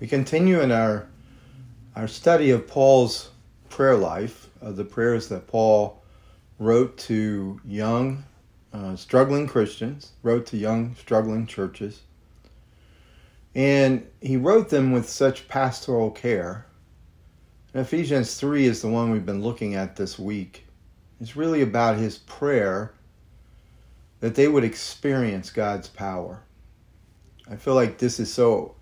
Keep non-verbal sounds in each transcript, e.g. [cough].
We continue in our our study of Paul's prayer life, of the prayers that Paul wrote to young, uh, struggling Christians, wrote to young, struggling churches. And he wrote them with such pastoral care. And Ephesians 3 is the one we've been looking at this week. It's really about his prayer that they would experience God's power. I feel like this is so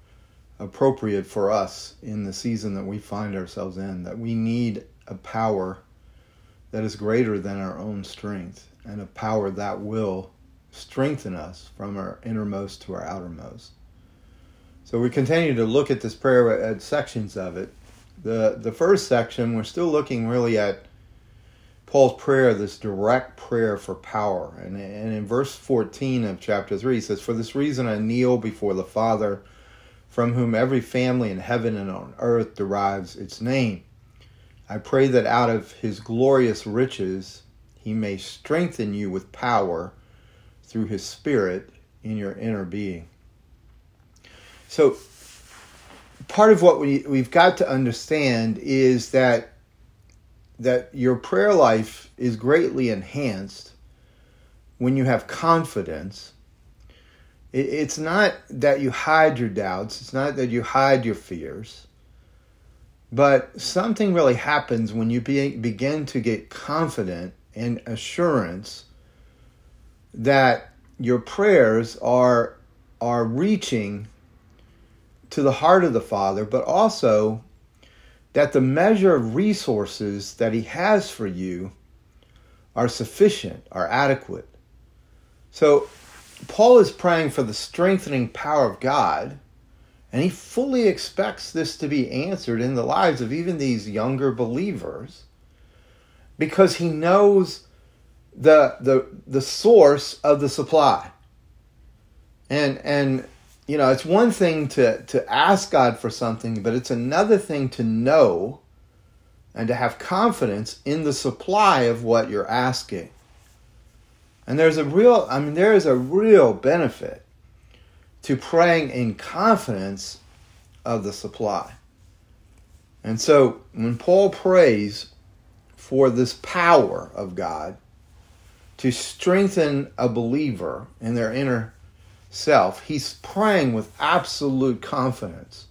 appropriate for us in the season that we find ourselves in, that we need a power that is greater than our own strength and a power that will strengthen us from our innermost to our outermost. So we continue to look at this prayer at sections of it. The the first section we're still looking really at Paul's prayer, this direct prayer for power. And, and in verse 14 of chapter 3, he says, For this reason I kneel before the Father, from whom every family in heaven and on earth derives its name. I pray that out of his glorious riches he may strengthen you with power through his Spirit in your inner being. So, part of what we, we've got to understand is that that your prayer life is greatly enhanced when you have confidence. It's not that you hide your doubts, it's not that you hide your fears, but something really happens when you be, begin to get confident and assurance that your prayers are are reaching to the heart of the Father, but also that the measure of resources that He has for you are sufficient, are adequate. So, Paul is praying for the strengthening power of God, and he fully expects this to be answered in the lives of even these younger believers because he knows the the the source of the supply. And and you know, it's one thing to, to ask God for something, but it's another thing to know and to have confidence in the supply of what you're asking. And there's a real, I mean, there is a real benefit to praying in confidence of the supply. And so when Paul prays for this power of God to strengthen a believer in their inner self, he's praying with absolute confidence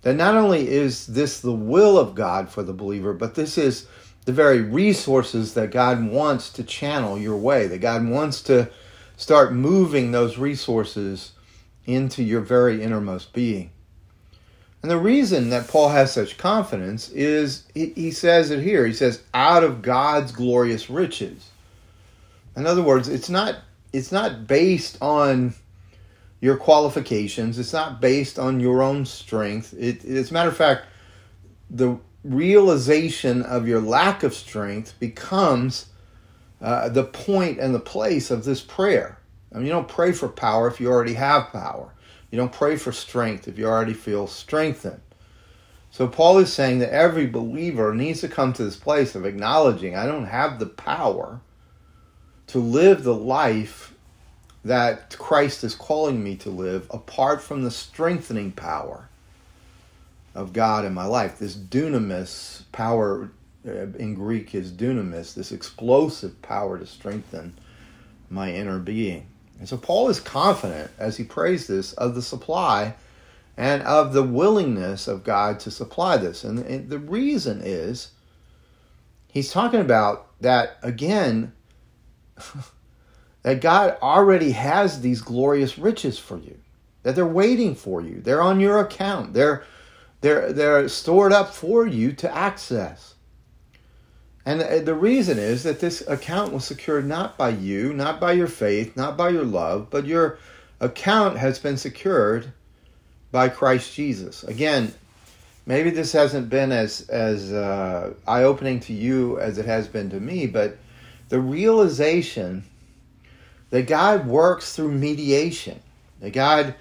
that not only is this the will of God for the believer, but this is the very resources that God wants to channel your way, that God wants to start moving those resources into your very innermost being. And the reason that Paul has such confidence is he, says it here. He says, out of God's glorious riches. In other words, it's not it's not based on your qualifications. It's not based on your own strength. It, as a matter of fact, the realization of your lack of strength becomes uh, the point and the place of this prayer. I mean, you don't pray for power if you already have power. You don't pray for strength if you already feel strengthened. So Paul is saying that every believer needs to come to this place of acknowledging I don't have the power to live the life that Christ is calling me to live apart from the strengthening power of God in my life. This dunamis power uh, in Greek is dunamis, this explosive power to strengthen my inner being. And so Paul is confident as he prays this of the supply and of the willingness of God to supply this. And, and the reason is he's talking about that again. [laughs] that God already has these glorious riches for you, that they're waiting for you. They're on your account. They're they're they're stored up for you to access. And the reason is that this account was secured not by you, not by your faith, not by your love, but your account has been secured by Christ Jesus. Again, maybe this hasn't been as as uh, eye opening to you as it has been to me, but the realization that God works through mediation. That God,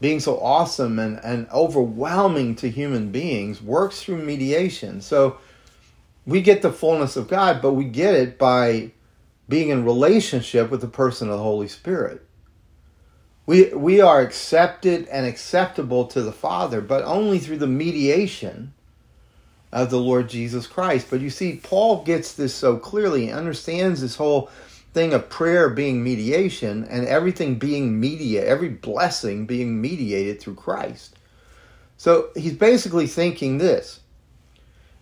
being so awesome and, and overwhelming to human beings, works through mediation. So we get the fullness of God, but we get it by being in relationship with the person of the Holy Spirit. We, we are accepted and acceptable to the Father, but only through the mediation of the Lord Jesus Christ. But you see, Paul gets this so clearly, he understands this whole thing of prayer being mediation and everything being media, every blessing being mediated through Christ. So he's basically thinking this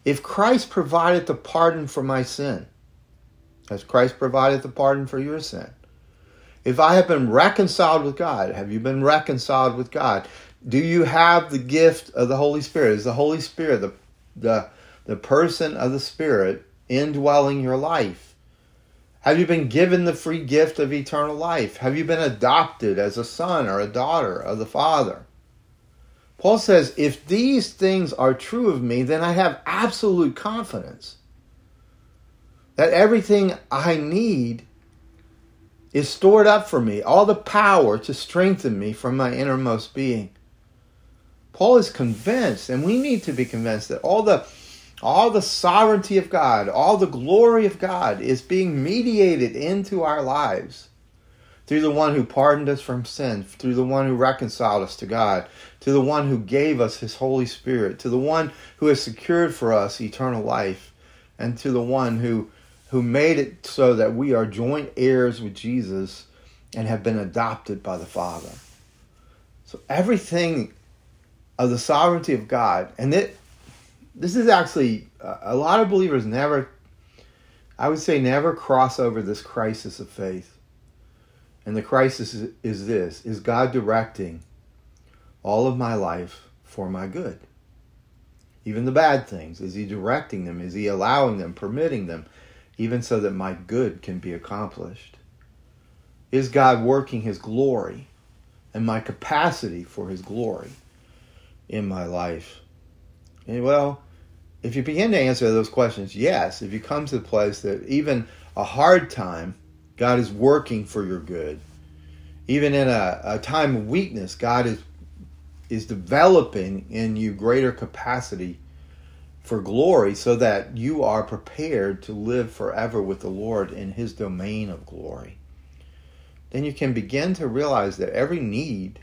if Christ provided the pardon for my sin, has Christ provided the pardon for your sin? If I have been reconciled with God, have you been reconciled with God? Do you have the gift of the Holy Spirit? Is the Holy Spirit, the, the, the person of the Spirit, indwelling your life? Have you been given the free gift of eternal life? Have you been adopted as a son or a daughter of the Father? Paul says, if these things are true of me, then I have absolute confidence that everything I need is stored up for me, all the power to strengthen me from my innermost being. Paul is convinced, and we need to be convinced that all the all the sovereignty of God, all the glory of God is being mediated into our lives through the one who pardoned us from sin, through the one who reconciled us to God, to the one who gave us his Holy Spirit, to the one who has secured for us eternal life, and to the one who who made it so that we are joint heirs with Jesus and have been adopted by the Father. So everything of the sovereignty of God, and it, this is actually uh, a lot of believers never, I would say, never cross over this crisis of faith. And the crisis is, is this is God directing all of my life for my good? Even the bad things. Is He directing them? Is He allowing them, permitting them, even so that my good can be accomplished? Is God working His glory and my capacity for His glory in my life? And well, if you begin to answer those questions, yes, if you come to the place that even a hard time God is working for your good. Even in a, a time of weakness, God is is developing in you greater capacity for glory so that you are prepared to live forever with the Lord in his domain of glory. Then you can begin to realize that every need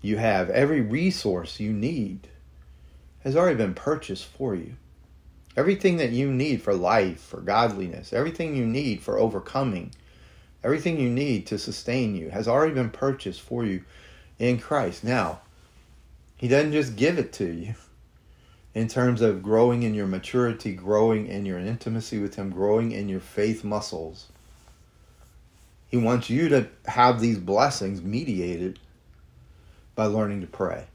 you have, every resource you need, has already been purchased for you. Everything that you need for life, for godliness, everything you need for overcoming, everything you need to sustain you has already been purchased for you in Christ. Now, He doesn't just give it to you in terms of growing in your maturity, growing in your intimacy with Him, growing in your faith muscles. He wants you to have these blessings mediated by learning to pray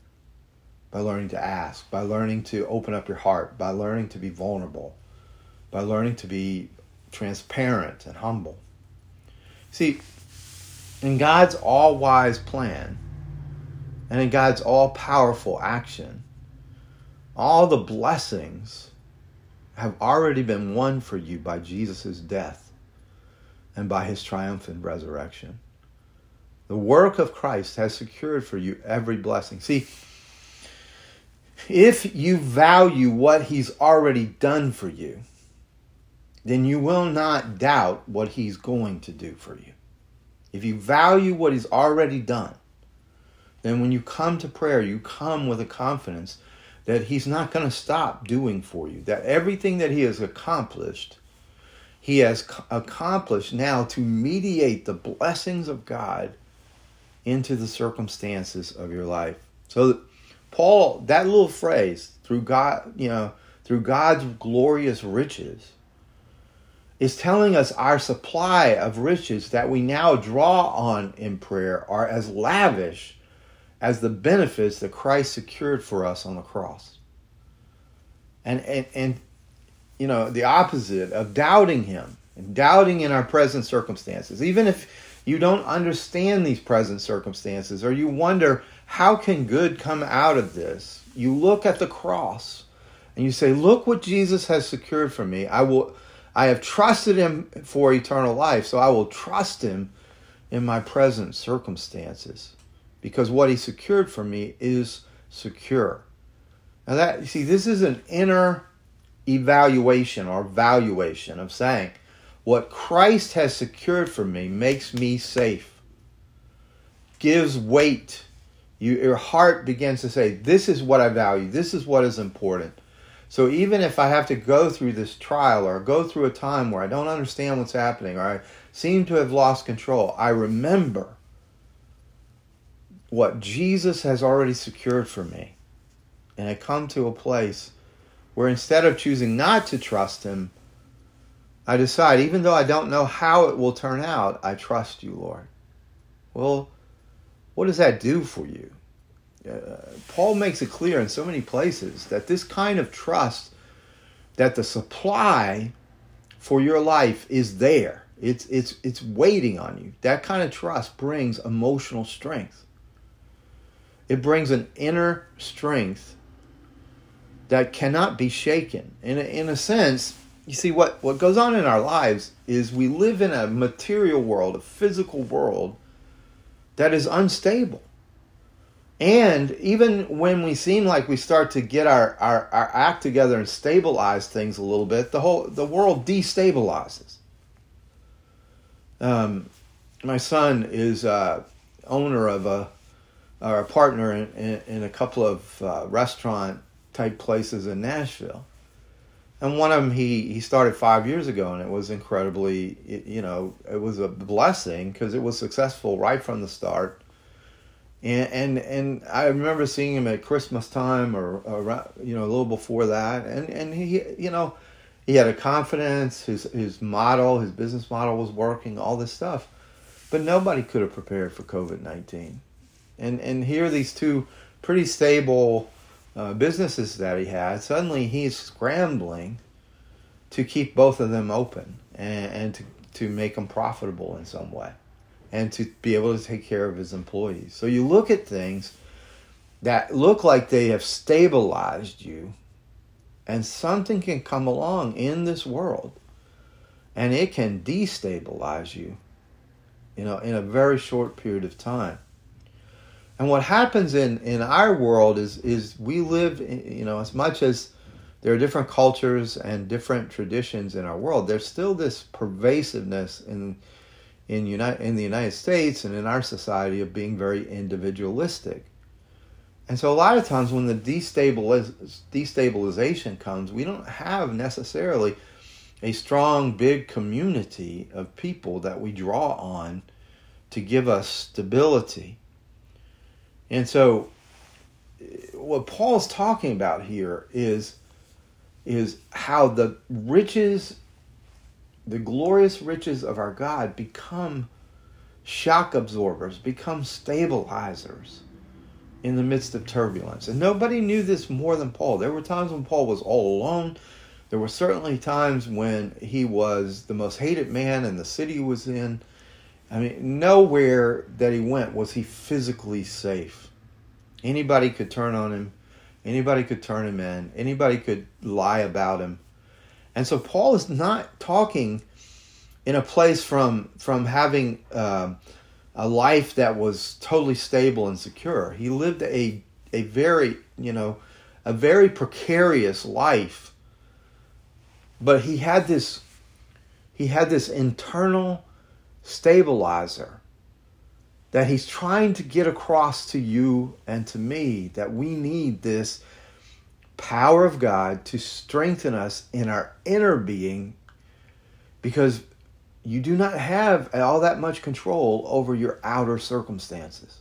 by learning to ask, by learning to open up your heart, by learning to be vulnerable, by learning to be transparent and humble. See, in God's all wise plan and in God's all powerful action, all the blessings have already been won for you by Jesus' death and by his triumphant resurrection. The work of Christ has secured for you every blessing. See, if you value what he's already done for you, then you will not doubt what he's going to do for you. If you value what he's already done, then when you come to prayer, you come with a confidence that he's not going to stop doing for you, that everything that he has accomplished, he has accomplished now to mediate the blessings of God into the circumstances of your life. So Paul, that little phrase, through God, you know, through God's glorious riches, is telling us our supply of riches that we now draw on in prayer are as lavish as the benefits that Christ secured for us on the cross. And and and you know, the opposite of doubting him and doubting in our present circumstances, even if you don't understand these present circumstances or you wonder how can good come out of this? You look at the cross and you say, Look what Jesus has secured for me. I will I have trusted him for eternal life, so I will trust him in my present circumstances. Because what he secured for me is secure. Now that you see, this is an inner evaluation or valuation of saying, what Christ has secured for me makes me safe gives weight. You, your heart begins to say, This is what I value, this is what is important. So even if I have to go through this trial or go through a time where I don't understand what's happening or I seem to have lost control, I remember what Jesus has already secured for me. And I come to a place where instead of choosing not to trust Him, I decide, even though I don't know how it will turn out, I trust you, Lord. Well, what does that do for you? Uh, Paul makes it clear in so many places that this kind of trust, that the supply for your life is there. It's it's it's waiting on you. That kind of trust brings emotional strength. It brings an inner strength that cannot be shaken. In a, in a sense, you see what what goes on in our lives is we live in a material world, a physical world that is unstable. And even when we seem like we start to get our, our, our act together and stabilize things a little bit, the whole the world destabilizes. Um, my son is uh, owner of a or a partner in, in, in a couple of uh, restaurant type places in Nashville. And one of them he, he started five years ago, and it was incredibly, you know, it was a blessing because it was successful right from the start and and and I remember seeing him at Christmas time or, or you know a little before that, and and he you know he had a confidence. His his model, his business model was working. All this stuff, but nobody could have prepared for COVID nineteen, and and here these two pretty stable uh, businesses that he had. Suddenly he's scrambling to keep both of them open and, and to to make them profitable in some way and to be able to take care of his employees. So you look at things that look like they have stabilized you, and something can come along in this world and it can destabilize you, you know, in a very short period of time. And what happens in, in our world is is we live, you know, as much as there are different cultures and different traditions in our world, there's still this pervasiveness in in, United, in the United States and in our society of being very individualistic. And so a lot of times when the destabiliz- destabilization comes, we don't have necessarily a strong, big community of people that we draw on to give us stability. And so what Paul's talking about here is is how the riches the glorious riches of our God become shock absorbers, become stabilizers in the midst of turbulence. And nobody knew this more than Paul. There were times when Paul was all alone. There were certainly times when he was the most hated man in the city he was in. I mean, nowhere that he went was he physically safe. Anybody could turn on him. Anybody could turn him in. Anybody could lie about him. And so Paul is not talking in a place from from having uh, a life that was totally stable and secure. He lived a a very you know a very precarious life, but he had this he had this internal stabilizer that he's trying to get across to you and to me that we need this power of God to strengthen us in our inner being because you do not have all that much control over your outer circumstances.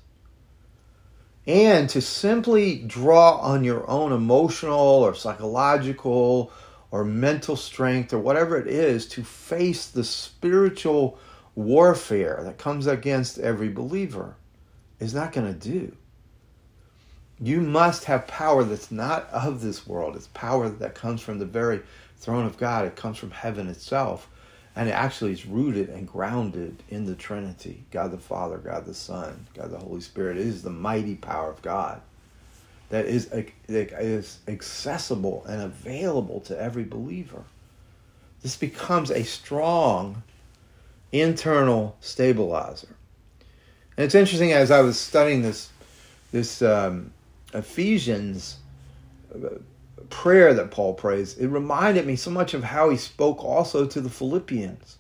And to simply draw on your own emotional or psychological or mental strength or whatever it is to face the spiritual warfare that comes against every believer is not going to do. You must have power that's not of this world. It's power that comes from the very throne of God. It comes from heaven itself. And it actually is rooted and grounded in the Trinity God the Father, God the Son, God the Holy Spirit. It is the mighty power of God that is, that is accessible and available to every believer. This becomes a strong internal stabilizer. And it's interesting as I was studying this this um, Ephesians uh, prayer that Paul prays, it reminded me so much of how he spoke also to the Philippians.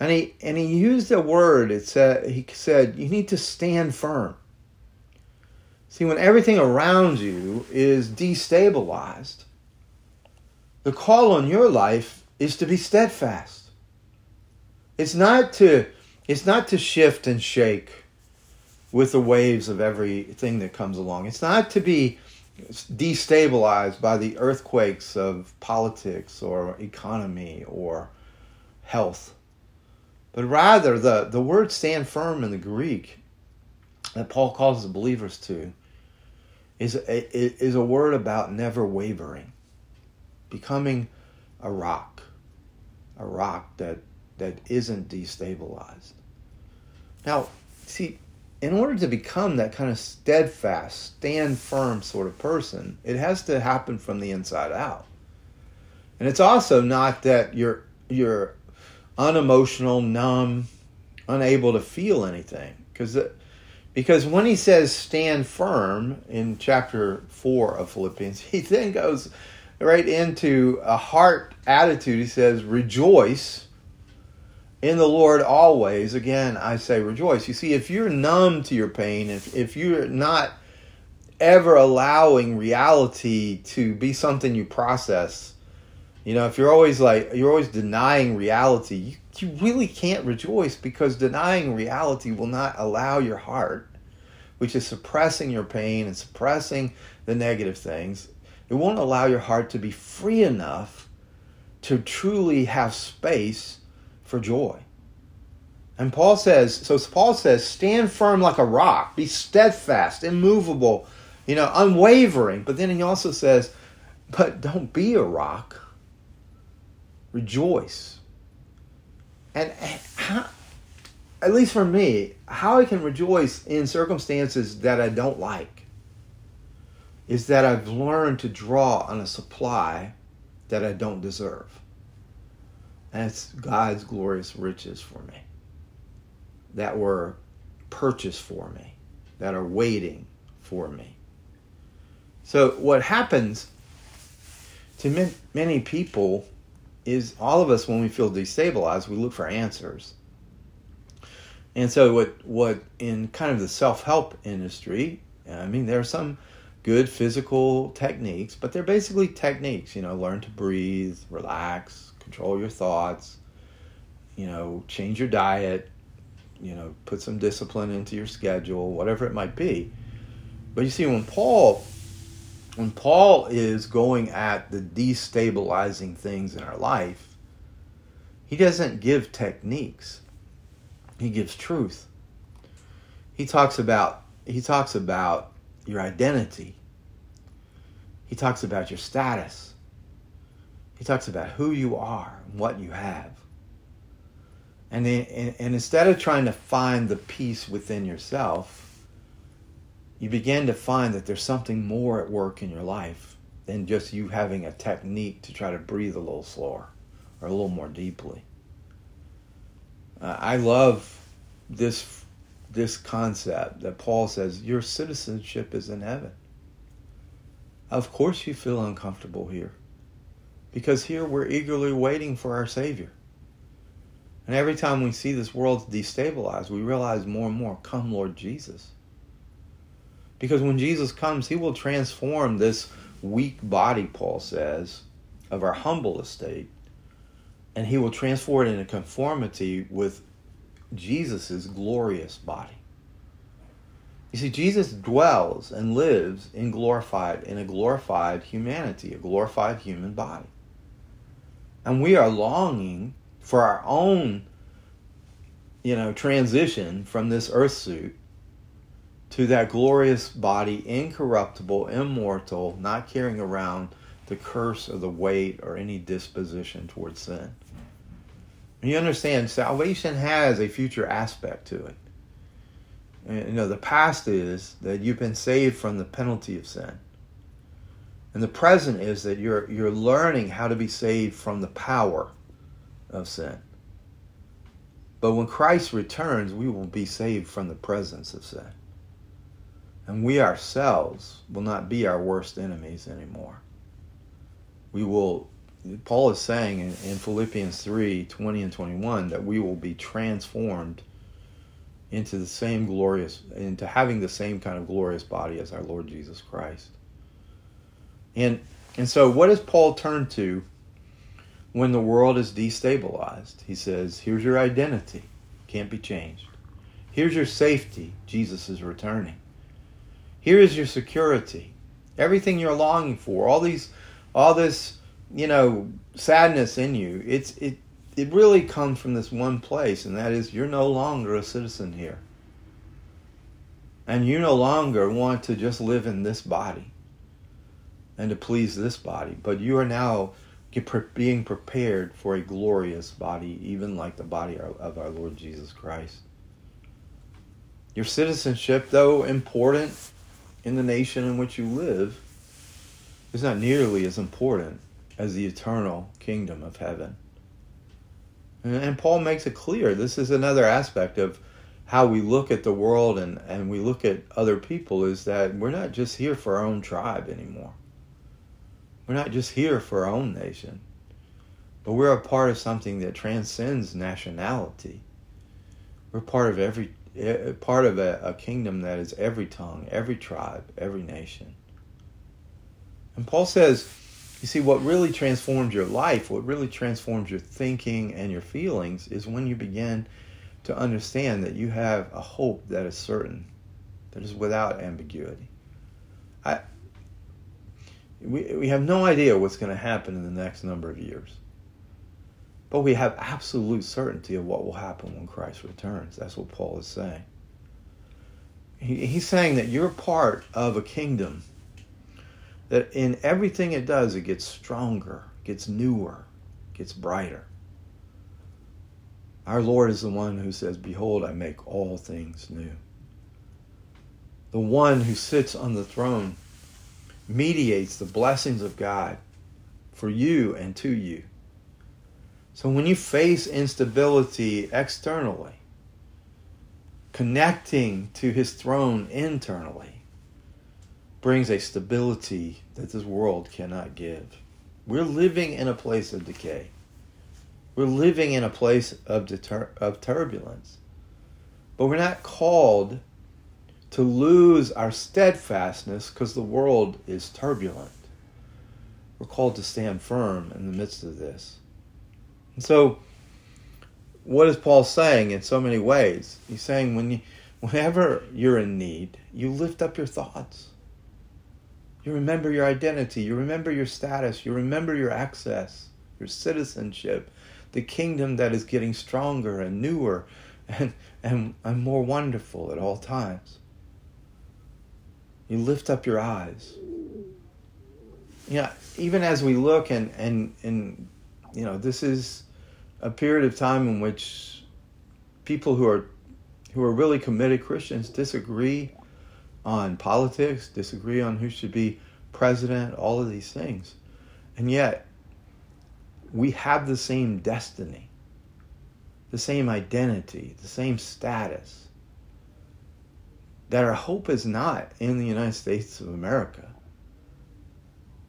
And he and he used a word. It said he said you need to stand firm. See, when everything around you is destabilized, the call on your life is to be steadfast. It's not to it's not to shift and shake with the waves of everything that comes along. It's not to be destabilized by the earthquakes of politics or economy or health. But rather, the, the word stand firm in the Greek that Paul calls the believers to is a, is a word about never wavering, becoming a rock, a rock that, that isn't destabilized. Now, see, in order to become that kind of steadfast, stand firm sort of person, it has to happen from the inside out. And it's also not that you're you're unemotional, numb, unable to feel anything because because when he says stand firm in chapter 4 of Philippians, he then goes right into a heart attitude. He says rejoice in the Lord always. Again, I say rejoice. You see, if you're numb to your pain, if, if you're not ever allowing reality to be something you process, you know, if you're always like, you're always denying reality, you, you really can't rejoice because denying reality will not allow your heart, which is suppressing your pain and suppressing the negative things, it won't allow your heart to be free enough to truly have space for joy. And Paul says, so Paul says, stand firm like a rock, be steadfast, immovable, you know, unwavering. But then he also says, but don't be a rock. Rejoice. And how, at least for me, how I can rejoice in circumstances that I don't like is that I've learned to draw on a supply that I don't deserve. That's God's glorious riches for me that were purchased for me, that are waiting for me. So, what happens to many people is all of us, when we feel destabilized, we look for answers. And so, what, what in kind of the self help industry, I mean, there are some good physical techniques, but they're basically techniques, you know, learn to breathe, relax, control your thoughts, you know, change your diet, you know, put some discipline into your schedule, whatever it might be. But you see, when Paul when Paul is going at the destabilizing things in our life, he doesn't give techniques. He gives truth. He talks about he talks about your identity. He talks about your status. He talks about who you are and what you have. And, and, and instead of trying to find the peace within yourself, you begin to find that there's something more at work in your life than just you having a technique to try to breathe a little slower or a little more deeply. Uh, I love this this concept that Paul says your citizenship is in heaven. Of course you feel uncomfortable here because here we're eagerly waiting for our Savior. And every time we see this world destabilized, we realize more and more, come, Lord Jesus. Because when Jesus comes, he will transform this weak body, Paul says, of our humble estate, and he will transform it into conformity with Jesus' glorious body. You see, Jesus dwells and lives in glorified in a glorified humanity, a glorified human body. And we are longing for our own, you know, transition from this earth suit to that glorious body, incorruptible, immortal, not carrying around the curse or the weight or any disposition towards sin. You understand, salvation has a future aspect to it. You know, the past is that you've been saved from the penalty of sin. And the present is that you're, you're learning how to be saved from the power of sin. But when Christ returns, we will be saved from the presence of sin. And we ourselves will not be our worst enemies anymore. We will Paul is saying in, in Philippians 3 20 and 21 that we will be transformed into the same glorious, into having the same kind of glorious body as our Lord Jesus Christ. And, and so, what does Paul turn to when the world is destabilized? He says, Here's your identity, can't be changed. Here's your safety, Jesus is returning. Here is your security, everything you're longing for, all these, all this, you know, sadness in you. It's it it really comes from this one place, and that is you're no longer a citizen here. And you no longer want to just live in this body and to please this body, but you are now being prepared for a glorious body, even like the body of our Lord Jesus Christ. Your citizenship, though important in the nation in which you live, is not nearly as important as the eternal kingdom of heaven. And Paul makes it clear this is another aspect of how we look at the world and, and we look at other people is that we're not just here for our own tribe anymore. We're not just here for our own nation, but we're a part of something that transcends nationality. We're part of every part of a, a kingdom that is every tongue, every tribe, every nation. And Paul says you see, what really transforms your life, what really transforms your thinking and your feelings, is when you begin to understand that you have a hope that is certain, that is without ambiguity. I, we, we have no idea what's going to happen in the next number of years. But we have absolute certainty of what will happen when Christ returns. That's what Paul is saying. He, he's saying that you're part of a kingdom that in everything it does, it gets stronger, gets newer, gets brighter. Our Lord is the one who says, Behold, I make all things new. The one who sits on the throne mediates the blessings of God for you and to you. So when you face instability externally, connecting to his throne internally, brings a stability that this world cannot give. We're living in a place of decay. We're living in a place of, deter- of turbulence. But we're not called to lose our steadfastness because the world is turbulent. We're called to stand firm in the midst of this. And so, what is Paul saying in so many ways? He's saying when you, whenever you're in need, you lift up your thoughts. You remember your identity. You remember your status. You remember your access, your citizenship, the kingdom that is getting stronger and newer and, and, and more wonderful at all times. You lift up your eyes. Yeah, even as we look and, and, and you know, this is a period of time in which people who are who are really committed Christians disagree on politics, disagree on who should be president, all of these things. And yet, we have the same destiny, the same identity, the same status. That our hope is not in the United States of America.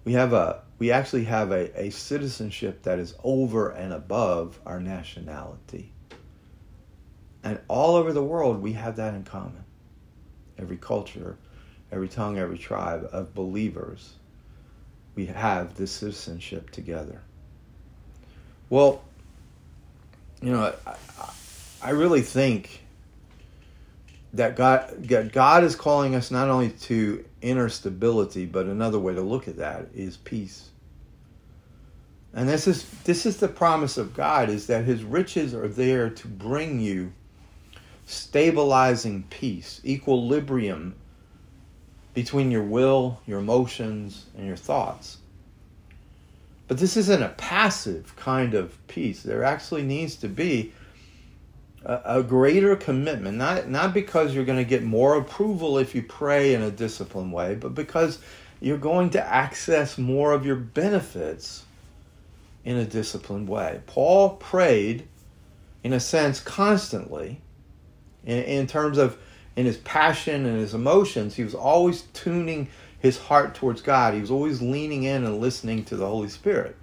We have a we actually have a, a citizenship that is over and above our nationality. And all over the world we have that in common. Every culture, every tongue, every tribe of believers, we have this citizenship together. Well, you know, I, I really think that God, God is calling us not only to inner stability, but another way to look at that is peace. And this is this is the promise of God is that his riches are there to bring you stabilizing peace, equilibrium between your will, your emotions, and your thoughts. But this isn't a passive kind of peace. There actually needs to be a, a greater commitment, not, not because you're going to get more approval if you pray in a disciplined way, but because you're going to access more of your benefits in a disciplined way. Paul prayed, in a sense, constantly in, in terms of in his passion and his emotions, he was always tuning his heart towards God. He was always leaning in and listening to the Holy Spirit.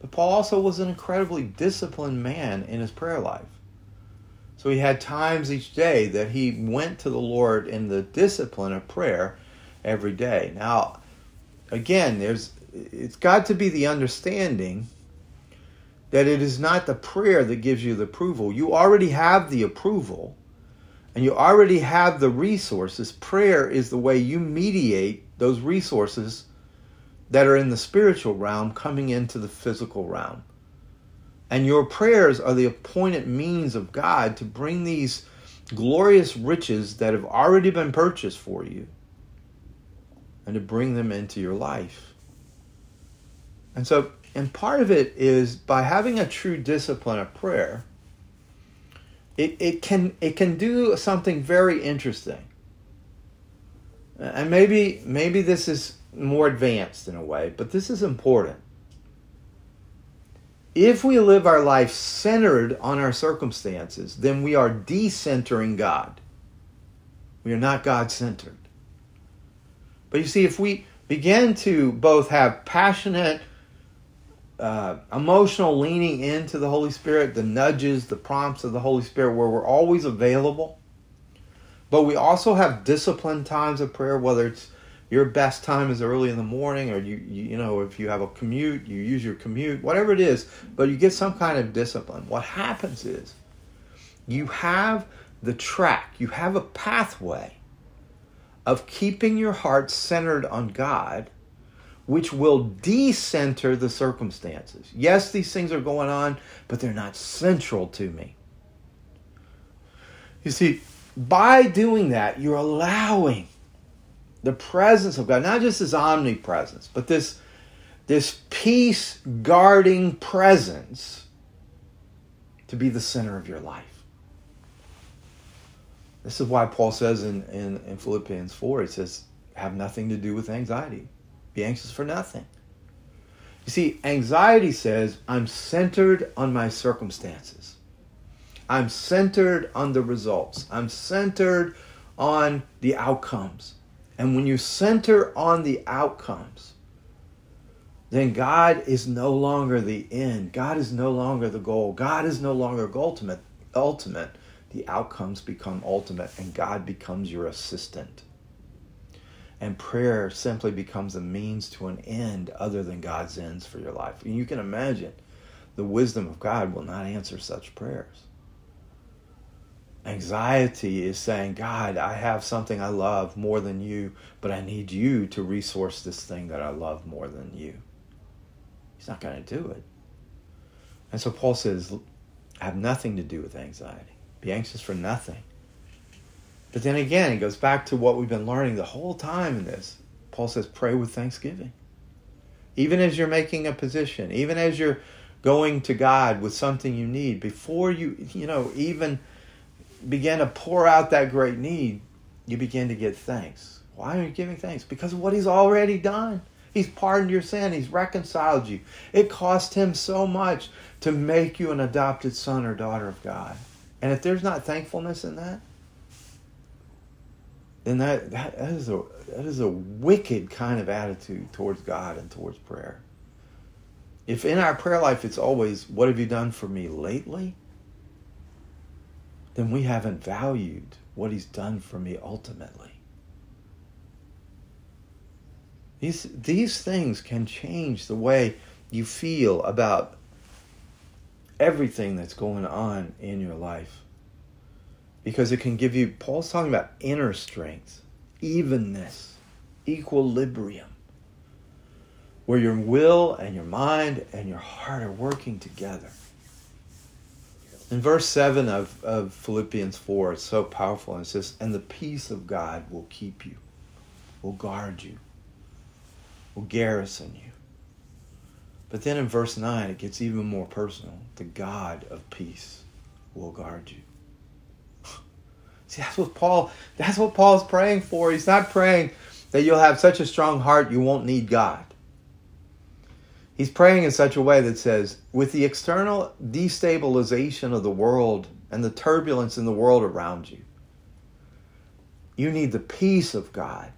But Paul also was an incredibly disciplined man in his prayer life. So he had times each day that he went to the Lord in the discipline of prayer every day. Now, again, there's it's got to be the understanding that it is not the prayer that gives you the approval. You already have the approval and you already have the resources. Prayer is the way you mediate those resources that are in the spiritual realm coming into the physical realm. And your prayers are the appointed means of God to bring these glorious riches that have already been purchased for you and to bring them into your life. And so, and part of it is by having a true discipline of prayer, it, it can it can do something very interesting. And maybe maybe this is more advanced in a way, but this is important. If we live our life centered on our circumstances, then we are decentering God. We are not God centered. But you see, if we begin to both have passionate, uh, emotional leaning into the Holy Spirit, the nudges, the prompts of the Holy Spirit, where we're always available, but we also have disciplined times of prayer, whether it's your best time is early in the morning or you, you, you know if you have a commute you use your commute whatever it is but you get some kind of discipline what happens is you have the track you have a pathway of keeping your heart centered on God, which will decenter the circumstances. Yes, these things are going on, but they're not central to me. You see, by doing that, you're allowing the presence of God, not just his omnipresence, but this, this peace guarding presence to be the center of your life. This is why Paul says in, in, in Philippians 4, he says, have nothing to do with anxiety. Be anxious for nothing. You see, anxiety says, I'm centered on my circumstances. I'm centered on the results. I'm centered on the outcomes. And when you center on the outcomes, then God is no longer the end. God is no longer the goal. God is no longer ultimate. Ultimate the outcomes become ultimate and God becomes your assistant. And prayer simply becomes a means to an end other than God's ends for your life. And you can imagine the wisdom of God will not answer such prayers. Anxiety is saying, God, I have something I love more than you, but I need you to resource this thing that I love more than you. He's not going to do it. And so Paul says, have nothing to do with anxiety. Be anxious for nothing. But then again, it goes back to what we've been learning the whole time in this. Paul says, pray with thanksgiving. Even as you're making a position, even as you're going to God with something you need, before you, you know, even begin to pour out that great need, you begin to give thanks. Why are you giving thanks? Because of what He's already done. He's pardoned your sin. He's reconciled you. It cost Him so much to make you an adopted son or daughter of God. And if there's not thankfulness in that, then that, that, that is a that is a wicked kind of attitude towards God and towards prayer. If in our prayer life it's always, what have you done for me lately? Then we haven't valued what he's done for me ultimately. These, these things can change the way you feel about everything that's going on in your life. Because it can give you, Paul's talking about inner strength, evenness, equilibrium, where your will and your mind and your heart are working together. In verse 7 of, of Philippians 4, it's so powerful. And it says, And the peace of God will keep you, will guard you, will garrison you. But then in verse 9, it gets even more personal. The God of peace will guard you. [laughs] See, that's what Paul that's what Paul's praying for. He's not praying that you'll have such a strong heart you won't need God. He's praying in such a way that says, with the external destabilization of the world and the turbulence in the world around you, you need the peace of God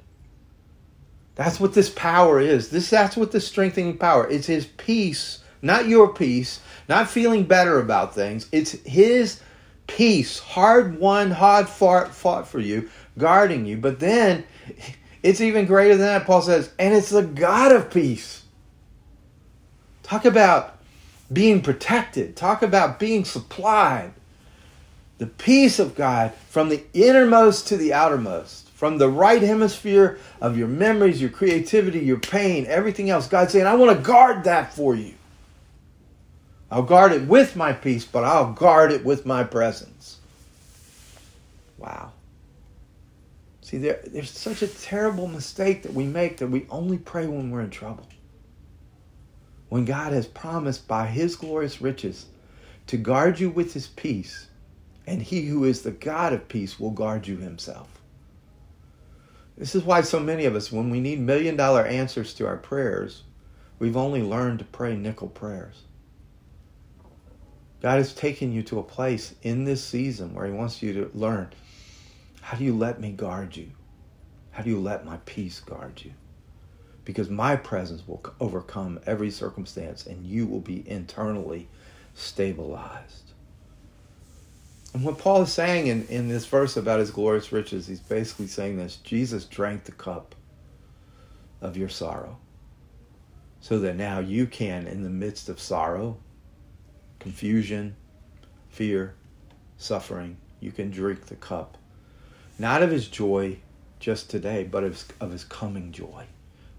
that's what this power is. This that's what the strengthening power. It's his peace not your peace, not feeling better about things. It's His peace, hard won, hard fought, fought for you, guarding you. But then [laughs] it's even greater than that, Paul says, and it's the God of peace. Talk about being protected, talk about being supplied. The peace of God from the innermost to the outermost, from the right hemisphere of your memories, your creativity, your pain, everything else. God's saying, I want to guard that for you. I'll guard it with my peace, but I'll guard it with my presence. Wow. See, there, there's such a terrible mistake that we make that we only pray when we're in trouble. When God has promised by His glorious riches to guard you with His peace, and He who is the God of peace will guard you Himself. This is why so many of us, when we need million dollar answers to our prayers, we've only learned to pray nickel prayers. God has taken you to a place in this season where He wants you to learn how do you let me guard you? How do you let my peace guard you? Because my presence will overcome every circumstance and you will be internally stabilized. And what Paul is saying in, in this verse about his glorious riches, he's basically saying this Jesus drank the cup of your sorrow so that now you can, in the midst of sorrow, confusion, fear, suffering, you can drink the cup not of his joy just today, but of of his coming joy,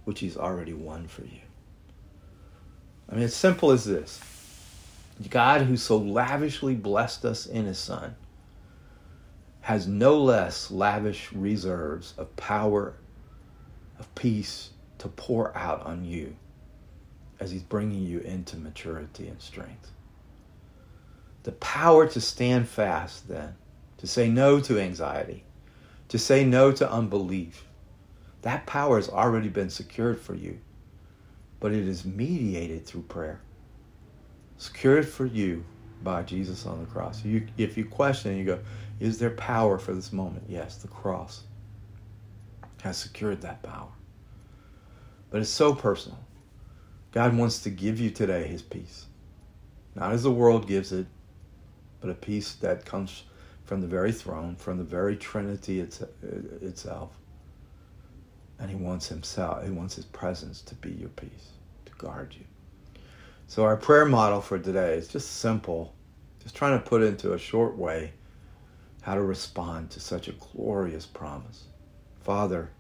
which he's already won for you. I mean, it's simple as this God, who so lavishly blessed us in his Son, has no less lavish reserves of power, of peace to pour out on you as he's bringing you into maturity and strength. The power to stand fast, then, to say no to anxiety, to say no to unbelief. That power has already been secured for you, but it is mediated through prayer. Secured for you by Jesus on the cross. You, if you question, you go, is there power for this moment? Yes, the cross has secured that power. But it's so personal. God wants to give you today his peace. Not as the world gives it, but a peace that comes from the very throne, from the very Trinity it's, itself. And he wants himself, he wants his presence to be your peace, to guard you. So our prayer model for today is just simple, just trying to put into a short way how to respond to such a glorious promise. Father,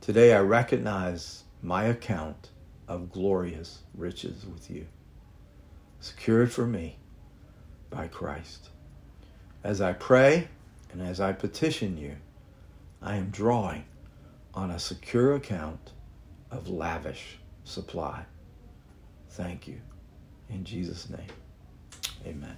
today I recognize my account of glorious riches with you, secured for me by Christ. As I pray and as I petition you, I am drawing on a secure account of lavish supply. Thank you. In Jesus' name, amen.